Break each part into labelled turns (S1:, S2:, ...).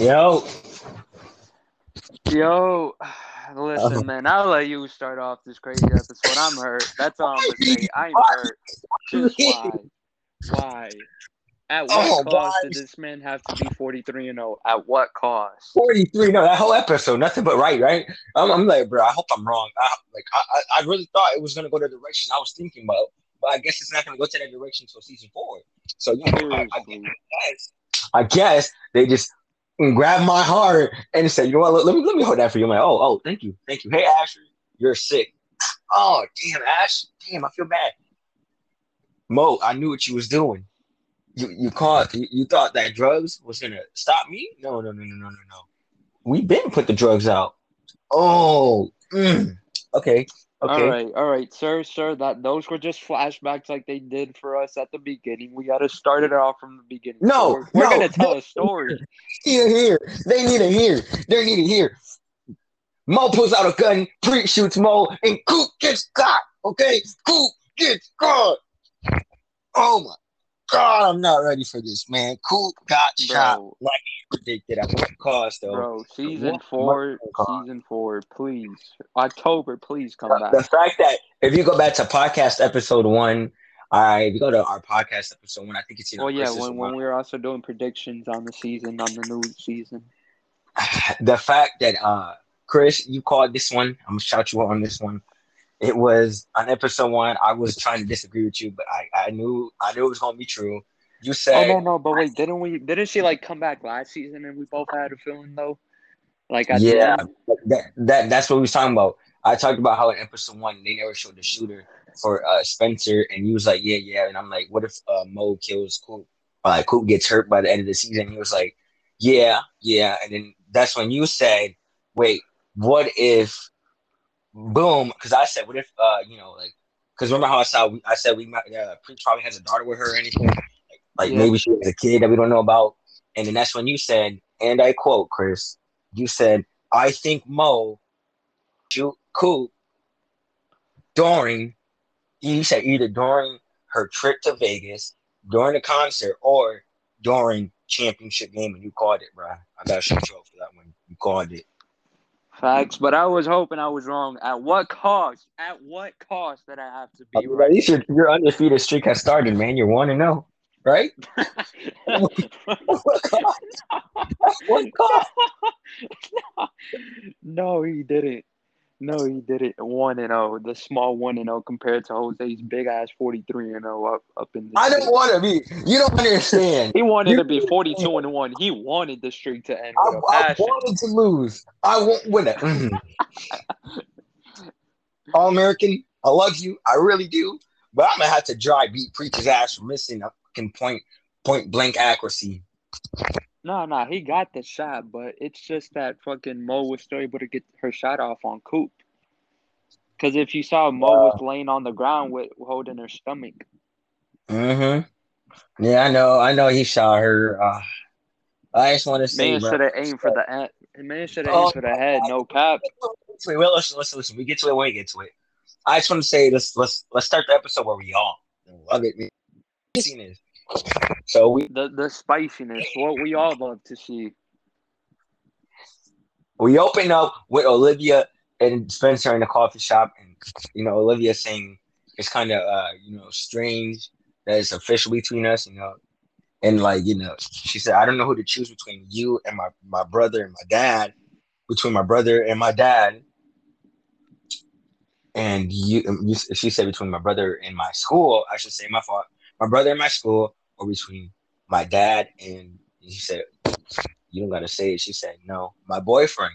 S1: Yo,
S2: Yo, listen, uh-huh. man. I'll let you start off this crazy episode. I'm hurt. That's all I'm gonna say. I'm hurt. Just why? Why? At oh, what
S1: Oh,
S2: cost did this man have to be 43 and 0? At what cost?
S1: 43. No, oh, that whole episode, nothing but right, right? I'm, I'm like, bro, I hope I'm wrong. I, like, I, I I really thought it was gonna go the direction I was thinking about, but I guess it's not gonna go to that direction until season four. So you know, I, I guess, I guess they just grabbed my heart and said, you know what? Let, let me let me hold that for you. I'm like, oh, oh, thank you, thank you. Hey, Asher, you're sick. Oh, damn, Ash, damn, I feel bad. Mo, I knew what you was doing. You you caught you, you thought that drugs was gonna stop me? No, no, no, no, no, no, no. We been put the drugs out. Oh, mm. okay, okay.
S2: All right, all right, sir, sir. That those were just flashbacks like they did for us at the beginning. We got to start it off from the beginning.
S1: No,
S2: So we're, we're
S1: no,
S2: gonna tell
S1: no.
S2: a story.
S1: Here, here. They need to hear. They need to hear. Mo pulls out a gun, pre shoots Mo, and Coop gets got. Okay, Coop gets got. Oh my god, I'm not ready for this, man. Coop got shot like he predicted. At what cost, though?
S2: bro, season four, season four, please. October, please come
S1: the, the fact that if you go back to podcast episode one, all right, if you go to our podcast episode one, I think it's
S2: Well, yeah, when, when we were also doing predictions on the season, on the new season.
S1: the fact that uh Chris, you called this one. I'm gonna shout you out on this one. It was on episode one. I was trying to disagree with you, but I, I knew I knew it was gonna be true. You
S2: Oh
S1: said
S2: no, no, but wait, didn't we? Didn't she like come back last season and we both had a feeling though? Like I
S1: Yeah. that, that that's what we was talking about. I talked about how in episode one they never showed the shooter for uh Spencer, and he was like, Yeah, yeah. And I'm like, what if uh Mo kills Coop? Or like Coop gets hurt by the end of the season? He was like, Yeah, yeah. And then that's when you said, Wait, what if boom? Because I said, what if uh, you know, like because remember how I saw I said we might uh Preach probably has a daughter with her or anything? Like, like
S2: Yeah.
S1: maybe she was a kid that we don't know about. And then that's when you said, and I quote, Chris, you said, I think Mo shoot Coop during you said either during her trip to Vegas, during the concert, or during championship game, and you called it, bro. I gotta shout you for that one. You called it.
S2: Facts, but I was hoping I was wrong. At what cost? At what cost that I have to be right?
S1: At least your, your undefeated streak has started, man. You're one and zero, right? One call.
S2: no, he didn't. No, he did it One and zero, the small one and zero compared to Jose's big ass forty three and zero up up in the.
S1: I don't want to be. You don't understand.
S2: He wanted
S1: You-
S2: to be forty two and one. He wanted the streak to end
S1: I, I wanted to lose. I won't win it. Mhm. All American, I love you. I really do. But I'm gonna have to dry beat Preacher's ass for missing a fucking point point blank accuracy.
S2: No, no, he got the shot, but it's just that fucking Mo was still able to get her shot off on Coop. Because if you saw Mo was laying on the ground with holding her stomach.
S1: Mm-hmm. Yeah, I know. I know he shot her. Uh, I just want to say,
S2: Man should have aimed for the head. Man should have
S1: Oh,
S2: aimed for the head. No cap.
S1: Wait, well, listen, listen, listen. We get to it when we get to it. I just want to say let's let's let's start the episode where we all love it. man. Seen this. So we
S2: The the spiciness, what we all love to see.
S1: we open up with Olivia and Spencer in the coffee shop, and you know Olivia saying it's kind of uh you know strange that it's official between us, you know, and like you know she said I don't know who to choose between you and my my brother and my dad, between my brother and my dad, and you, you she said between my brother and my school. I should say my fault, my brother and my school, or between my dad and she said you don't gotta say it. She said, no, my boyfriend.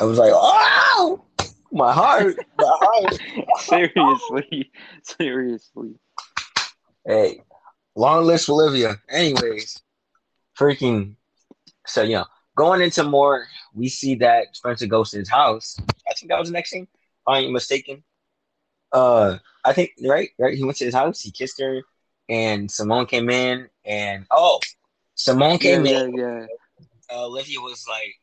S1: I was like, oh, my heart, my heart.
S2: seriously, seriously.
S1: hey, long list for Olivia. Anyways, freaking. So, you know, going into more, we see that Spencer goes to his house. I think that was the next thing. If I ain't mistaken. Uh, I think, right? Right? He went to his house, he kissed her, and Simone came in, and oh, Simone came
S2: yeah,
S1: in.
S2: yeah.
S1: uh, Olivia was like,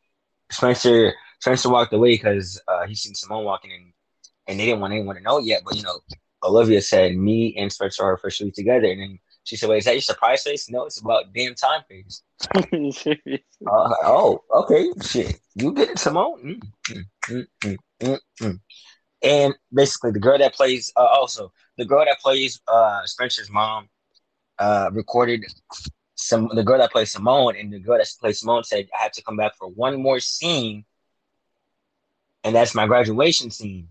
S1: Spencer. Spencer walked away because uh, he seen Simone walking in, and they didn't want anyone to know yet. But you know, Olivia said, "Me and Spencer are officially together," and then She said, "Wait, is that your surprise face?" No, it's about damn time face. uh, oh, okay, shit, you get it, Simone. Mm, mm, mm, mm, mm. and basically, the girl that plays, uh, also the girl that plays uh, Spencer's mom, uh, recorded some. The girl that plays Simone and the girl that plays Simone said, "I have to come back for one more scene, and that's my graduation scene."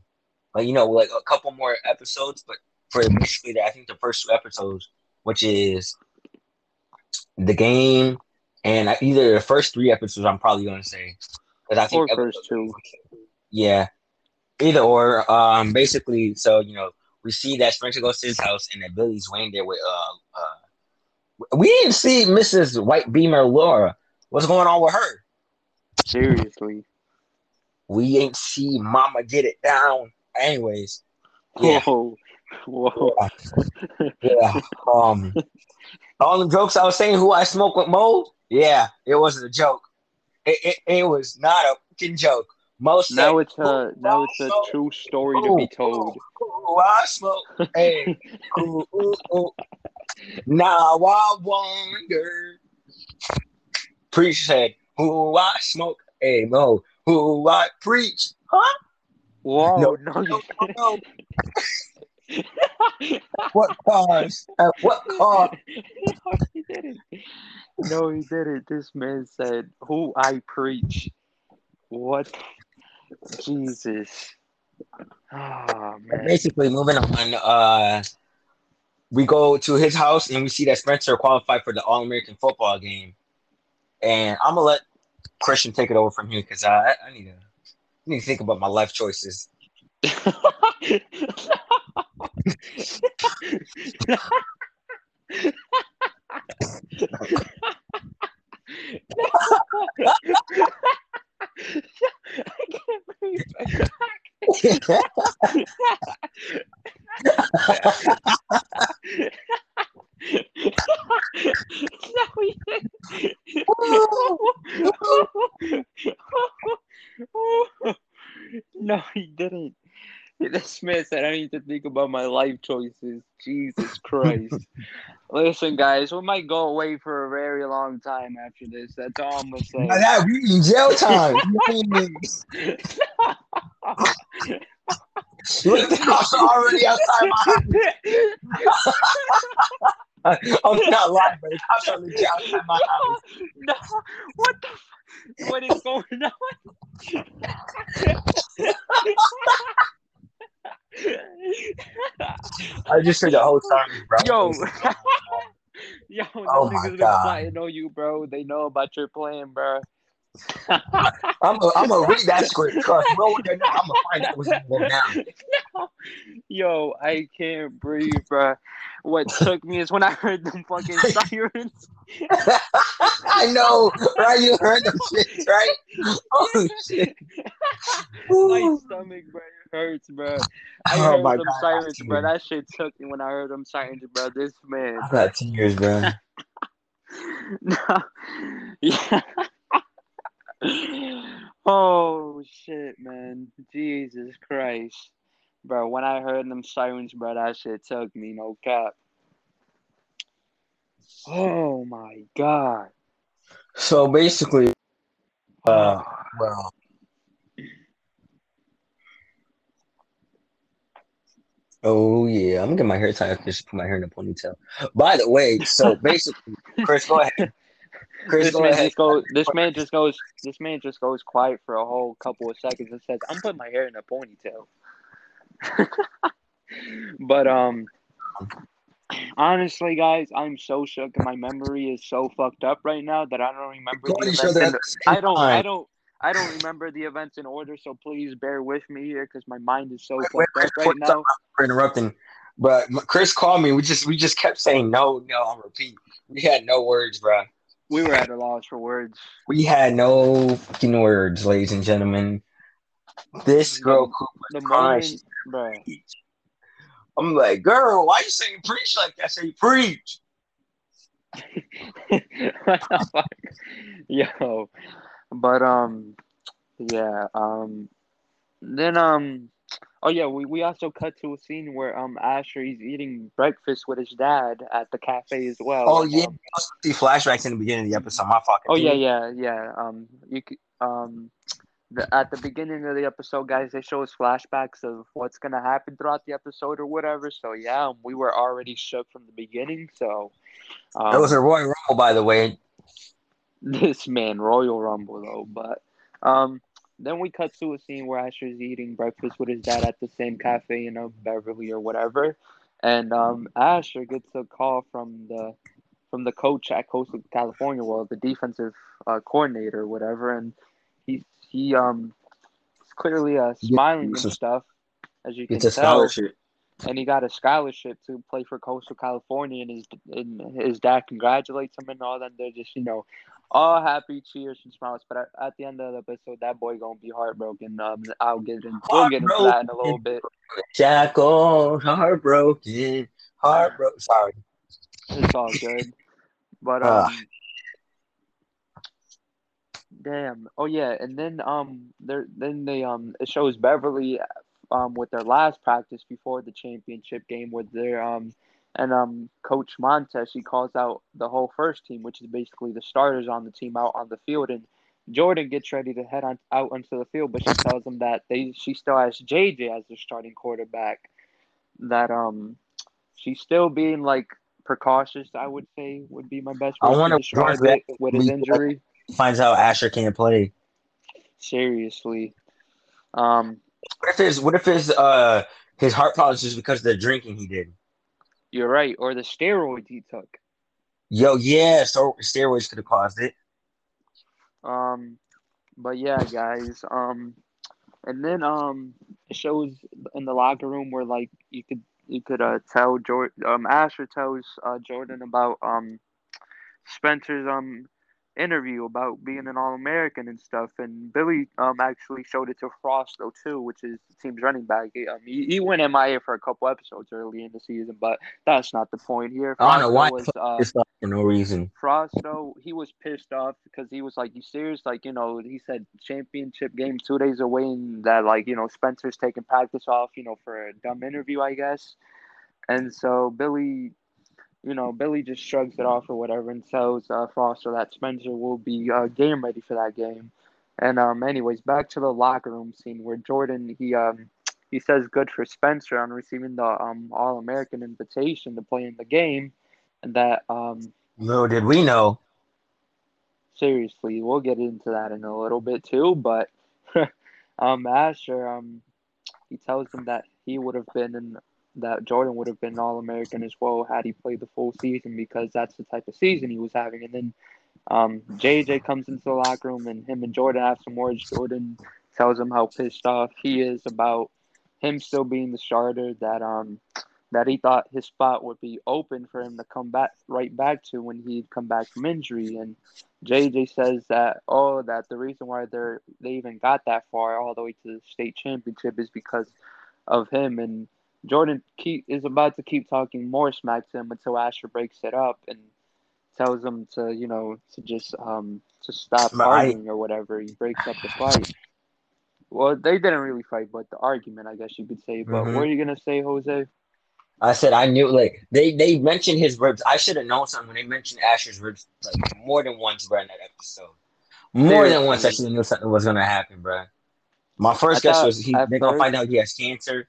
S1: Like you know, like a couple more episodes, but for basically, the, I think the first two episodes which is the game and either the first three episodes. I'm probably going to say because I think
S2: first two.
S1: Yeah, either or. Um, basically, so you know, we see that Spencer goes to his house and that Billy's waiting there with uh, uh we didn't see Mrs. White Beamer Laura. What's going on with her?
S2: Seriously.
S1: We ain't see Mama get it down. Anyways. Yeah.
S2: Whoa. Whoa.
S1: Yeah. yeah. Um, all the jokes I was saying, who I smoke with Mo, yeah, it wasn't a joke. It, it, it was not a fucking joke. Most
S2: now it's a now it's a true story to be told.
S1: Who I smoke, hey, ooh, ooh, ooh. now I wonder. Preach said, "Who I smoke, hey Mo, who I preach, huh?"
S2: Whoa, no, no, no, no.
S1: what cause? At what cost?
S2: no, he didn't. No, he didn't. This man said, "Who I preach." What? Jesus. Oh, man.
S1: Basically, moving on. Uh, we go to his house and we see that Spencer qualified for the All American football game. And I'm gonna let Christian take it over from here because I, I need to I need to think about my life choices.
S2: I can't breathe. no, he didn't. This man said I need to think about my life choices. Jesus Christ. Listen, guys, we might go away for a very long time after this. That's all I'm gonna say.
S1: Now that we in jail time. Look, the cops are already outside my house. I'm not lying, but the cops are legit outside my house.
S2: No, what the? F- what is going on?
S1: I just heard the whole time, bro.
S2: Yo,
S1: Oh my
S2: niggas
S1: God.
S2: plotting on you, bro. They know about your plan, bro.
S1: I'm gonna I'm gonna read that script. Trust, bro. I'm gonna find out what's going down.
S2: No. Yo, I can't breathe, bro. What took me is when I heard them fucking sirens.
S1: I know, right? You heard them shit, right? Oh shit!
S2: My stomach, bro, hurts, bro. I
S1: Oh
S2: heard
S1: my
S2: them
S1: God,
S2: sirens, bro. That shit took me when I heard them sirens, bro. This man.
S1: I got tears, bro.
S2: no. Yeah. oh shit, man. Jesus Christ. Bro, when I heard them sirens, bro, that shit took me, no cap. Oh my god.
S1: So basically, uh, well, oh yeah, I'm gonna get my hair tied. Up just put my hair in a ponytail. By the way, so basically, Chris, go ahead. Chris,
S2: this
S1: go
S2: man
S1: ahead.
S2: just goes this man just goes this man just goes quiet for a whole couple of seconds and says, I'm putting my hair in a ponytail. but um honestly guys, I'm so shook and my memory is so fucked up right now that I don't remember the
S1: each
S2: events
S1: other
S2: the-
S1: the
S2: I don't I don't I don't remember the events in order, so please bear with me here because my mind is so
S1: Wait,
S2: fucked
S1: wait,
S2: up right now.
S1: for interrupting. But Chris called me. We just we just kept saying no, no on repeat. We had no words, bro.
S2: We were at a loss for words.
S1: We had no fucking words, ladies and gentlemen. This girl
S2: The
S1: crying.
S2: moment, bro.
S1: I'm like, girl, why you saying preach like that? I say preach.
S2: what the fuck? Yo. But um yeah, um then um Oh yeah, we, we also cut to a scene where um Asher he's eating breakfast with his dad at the cafe as well.
S1: Oh yeah,
S2: um,
S1: see flashbacks in the beginning of the episode. My fucking.
S2: oh yeah, yeah, yeah. Um, you um, the, at the beginning of the episode, guys, they show us flashbacks of what's gonna happen throughout the episode or whatever. So yeah, um, we were already shook from the beginning. So um,
S1: It was a Royal Rumble, by the way.
S2: this man Royal Rumble though. But um, then we cut to a scene where Asher's eating breakfast with his dad at the same cafe, you know, Beverly or whatever, and um, Asher gets a call from the from the coach at Coastal California, well, the defensive uh, coordinator or whatever, and he he um clearly uh smiling and
S1: a-
S2: stuff, as you can
S1: It's a
S2: tell
S1: scholarship.
S2: and he got a scholarship to play for Coastal California, and his and his dad congratulates him and all that. They're just you know all happy, cheers and smiles. But at, the end of the episode, that boy gonna be heartbroken. Um, I'll get in. We'll get into that in a little bit.
S1: Shackled, heartbroken, heartbroken. Sorry.
S2: It's all good. But
S1: Ah.
S2: um, damn. Oh yeah, and then um, there then they um it shows Beverly um with their last practice before the championship game with their um and um coach Montes he calls out the whole first team which is basically the starters on the team out on the field and Jordan gets ready to head on out onto the field but she tells him that they she still has JJ as their starting quarterback that um she's still being like precautious I would say would be my best
S1: I wonder
S2: to
S1: where's
S2: with his injury
S1: Finds out Asher can't play.
S2: seriously um
S1: What if his what if his uh his heart problems is because of the drinking he did?
S2: You're right or the steroids he took
S1: Yo, yeah, so steroids could have caused it.
S2: Um, but yeah, guys. Um, and then um, it shows in the locker room where like you could you could uh tell Jordan um Asher tells uh Jordan about um Spencer's um interview about being an All American and stuff, and Billy um actually showed it to Frost though too, which is the team's running back. He, um, he, he went MIA for a couple episodes early in the season, but that's not the point here.
S1: I don't know why
S2: was, uh,
S1: It's not for no reason.
S2: Frost though he was pissed off because he was like, "You serious?" Like you know, he said championship game two days away, and that like you know Spencer's taking practice off, you know, for a dumb interview, I guess. And so Billy, you know, Billy just shrugs it off or whatever and tells uh, Foster that Spencer will be uh, game ready for that game. And um, anyways, back to the locker room scene where Jordan he um he says good for Spencer on receiving the um All American invitation to play in the game, and that um
S1: Little did we know.
S2: seriously, we'll get into that in a little bit too. But um, Asher, um, he tells him that he would have been in that Jordan would have been All American as well had he played the full season because that's the type of season he was having. And then um, JJ comes into the locker room and him and Jordan have some words. Jordan tells him how pissed off he is about him still being the starter. That um that he thought his spot would be open for him to come back right back to when he'd come back from injury. And JJ says that oh that the reason why they're they even got that far all the way to the state championship is because of him and Jordan keep is about to keep talking more smack to him until Asher breaks it up and tells him to you know to just um to stop
S1: But I-
S2: or whatever. He breaks up the fight. Well, they didn't really fight, but the argument, I guess you could say. But
S1: Mhm.
S2: what are you gonna say, Jose?
S1: I said I knew like they they mentioned his ribs. I should have known something when they mentioned Asher's ribs like more than once, bro, in that episode. More than once, I should have knew something was gonna happen, bro. My first
S2: I
S1: guess was he they're gonna find out he has cancer,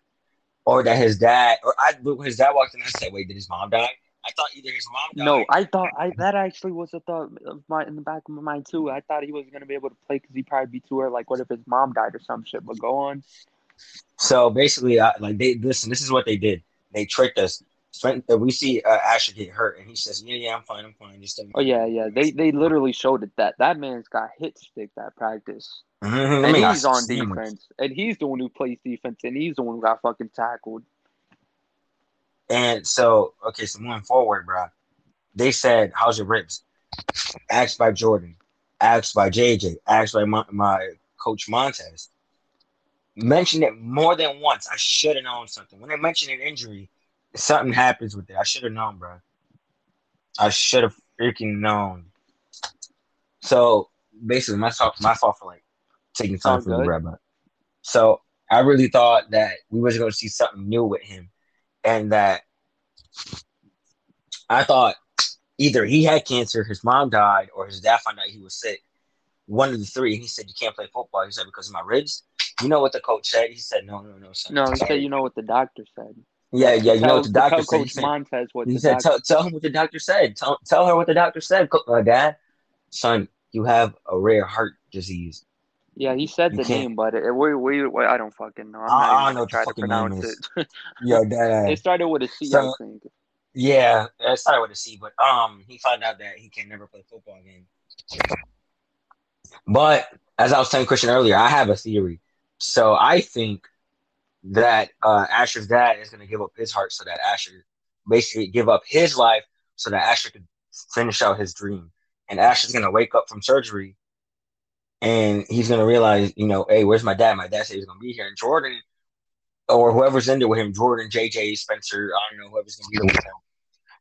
S1: or that his dad or I when his dad walked in. I said, wait, did his mom die? I thought either his mom died.
S2: No, I thought I that actually was a thought of my in the back of my mind too. I thought he wasn't gonna be able to play because he'd probably be too early. Like, what if his mom died or some shit? But go on.
S1: So basically, uh, like they listen. This is what they did. They tricked us. We see uh, Asher get hurt, and he says, "Yeah, yeah, I'm fine, I'm fine." Just
S2: Oh yeah, yeah. They they literally showed it that that man's got hit stick that practice,
S1: Mhm,
S2: and
S1: I mean, I
S2: he's on defense, and he's the one who plays defense, and he's the one who got fucking tackled.
S1: And so, okay, so moving forward, bro, they said, "How's your ribs?" Asked by Jordan, asked by JJ, asked by my, my coach Montes. Mentioned it more than once. I should have known something. When they mentioned an injury, something happens with it. I should have known, bro. I should have freaking known. So basically, my fault. My fault for like taking time oh, for me,
S2: good.
S1: bro. But so I really thought that we was going to see something new with him, and that I thought either he had cancer, his mom died, or his dad found out he was sick. One of the three. And he said, "You can't play football." He said, "Because of my ribs." You know what the coach said? He said, "No, no, no, son.
S2: No, he said, you know what the doctor said.
S1: Yeah, yeah. You know what the doctor
S2: tell
S1: said?
S2: Coach Montes what
S1: he
S2: the
S1: said
S2: doctor
S1: tell, tell him what the doctor said. Tell, tell her what the doctor said, uh, Dad. Son, you have a rare heart disease.
S2: Yeah, he said
S1: You
S2: the
S1: can't-
S2: name, but it, we, we, we, I don't fucking know. I'm
S1: I- I don't know what the
S2: to
S1: fucking name
S2: pronounce
S1: is.
S2: it.
S1: Yo, Dad.
S2: it started with a C, I
S1: So-
S2: think.
S1: Yeah, it started with a C, but um, he found out that he can never play football again. But as I was telling Christian earlier, I have a theory. So I think that uh, Asher's dad is going to give up his heart so that Asher basically give up his life so that Asher could finish out his dream. And Asher's going to wake up from surgery and he's going to realize, you know, hey, where's my dad? My dad said he's going to be here. And Jordan or whoever's in there with him, Jordan, JJ, Spencer, I don't know, whoever's going to be there with him,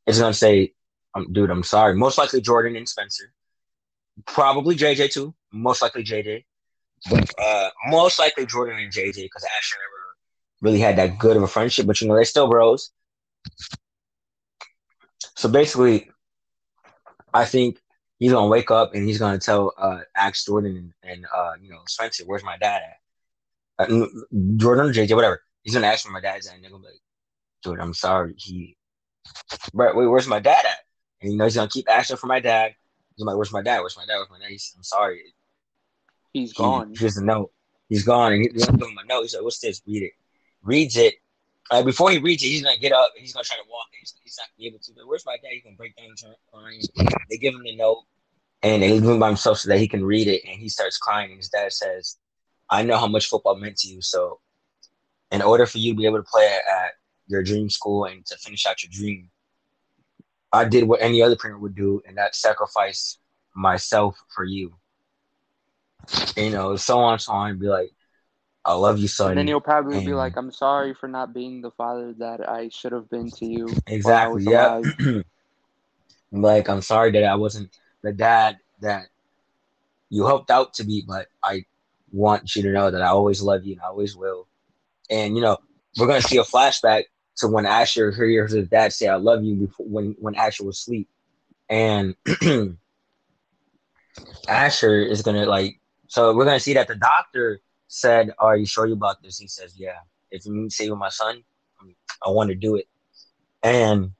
S1: is going to say, um, dude, I'm sorry. Most likely Jordan and Spencer. Probably JJ too. Most likely JJ. But uh, most likely Jordan and JJ because Asher never really had that good of a friendship, but you know, they're still bros. So basically, I think he's gonna wake up and he's gonna tell uh Axe Jordan and, and uh you know Spencer, where's my dad at? Uh, Jordan or JJ, whatever. He's gonna ask where my dad's at, and they're gonna be like, dude, I'm sorry. He Bro, wait, where's my dad at? And you know he's gonna keep asking for my dad. He's like, Where's my dad? Where's my dad? Where's my dad? He said, I'm sorry.
S2: He's
S1: He,
S2: gone.
S1: Here's the note. He's gone, and he, he's gonna give him a note. He's like, "What's this? Read it." Reads it. Uh, before he reads it, he's gonna get up. And he's gonna try to walk. He's, he's not gonna be able to. But where's my dad? He's gonna break down crying. They give him the note, and they leave him by himself so that he can read it. And he starts crying. And his dad says, "I know how much football meant to you. So, in order for you to be able to play at your dream school and to finish out your dream, I did what any other parent would do, and that sacrifice myself for you." you know, so on, so on, be like, I love you, son.
S2: And then he'll probably be like, "I'm sorry for not being the father that I should have been to you."
S1: exactly, yeah. like, I'm sorry that I wasn't the dad that you hoped out to be, but I want you to know that I always love you and I always will. And you know, we're gonna see a flashback to when Asher hears his dad say, "I love you" before when when Asher was asleep, and Asher is gonna like. So we're gonna see that the doctor said, "Are you sure you about this?" He says, "Yeah. If you to save my son, um, I want to do it." And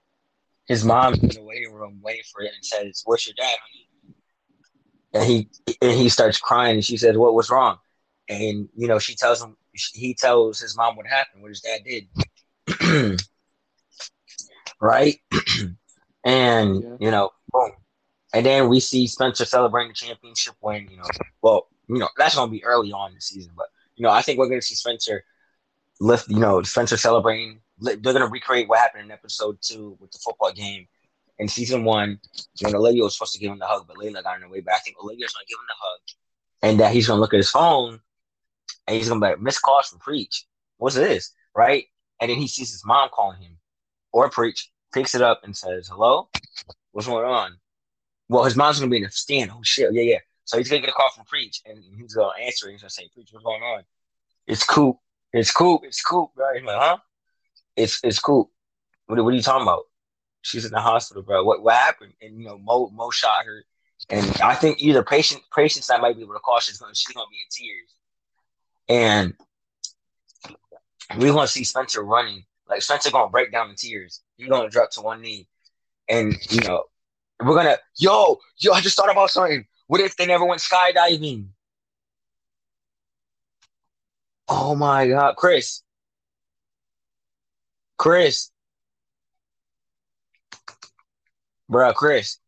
S1: his mom in the waiting room waiting for it and says, "Where's your dad. And he and he starts crying and she says, "What was wrong?" And you know she tells him he tells his mom what happened, what his dad did, right? and
S2: Yeah.
S1: you know, boom. And then we see Spencer celebrating the championship win. You know, well, you know that's gonna be early on in the season, but you know I think we're gonna see Spencer lift. You know, Spencer celebrating. They're gonna recreate what happened in episode two with the football game in season one when Olivia was supposed to give him the hug, but Layla got in the way. But I think Olivia's gonna give him the hug, and that he's gonna look at his phone and he's gonna be like, "Miss calls from preach. What's this?" Right? And then he sees his mom calling him or preach, picks it up and says, "Hello, what's going on?" Well, his mom's gonna be in the stand. Oh shit, yeah, yeah. So he's gonna get a call from preach, and he's gonna answer. it. He's gonna say, "Preach, what's going on?" It's Coop. It's Coop. It's Coop. bro." He's like, "Huh?" It's it's Coop. What, what are you talking about? She's in the hospital, bro. What what happened? And you know, Mo Mo shot her, and I think either patient patients that might be able to call. She's gonna she's gonna be in tears, and we're gonna see Spencer running. Like Spencer gonna break down in tears. He's gonna drop to one knee, and you know, we're gonna yo yo. I just thought about something. What if they never went skydiving? Oh my god, Chris. Chris. Bruh, Chris.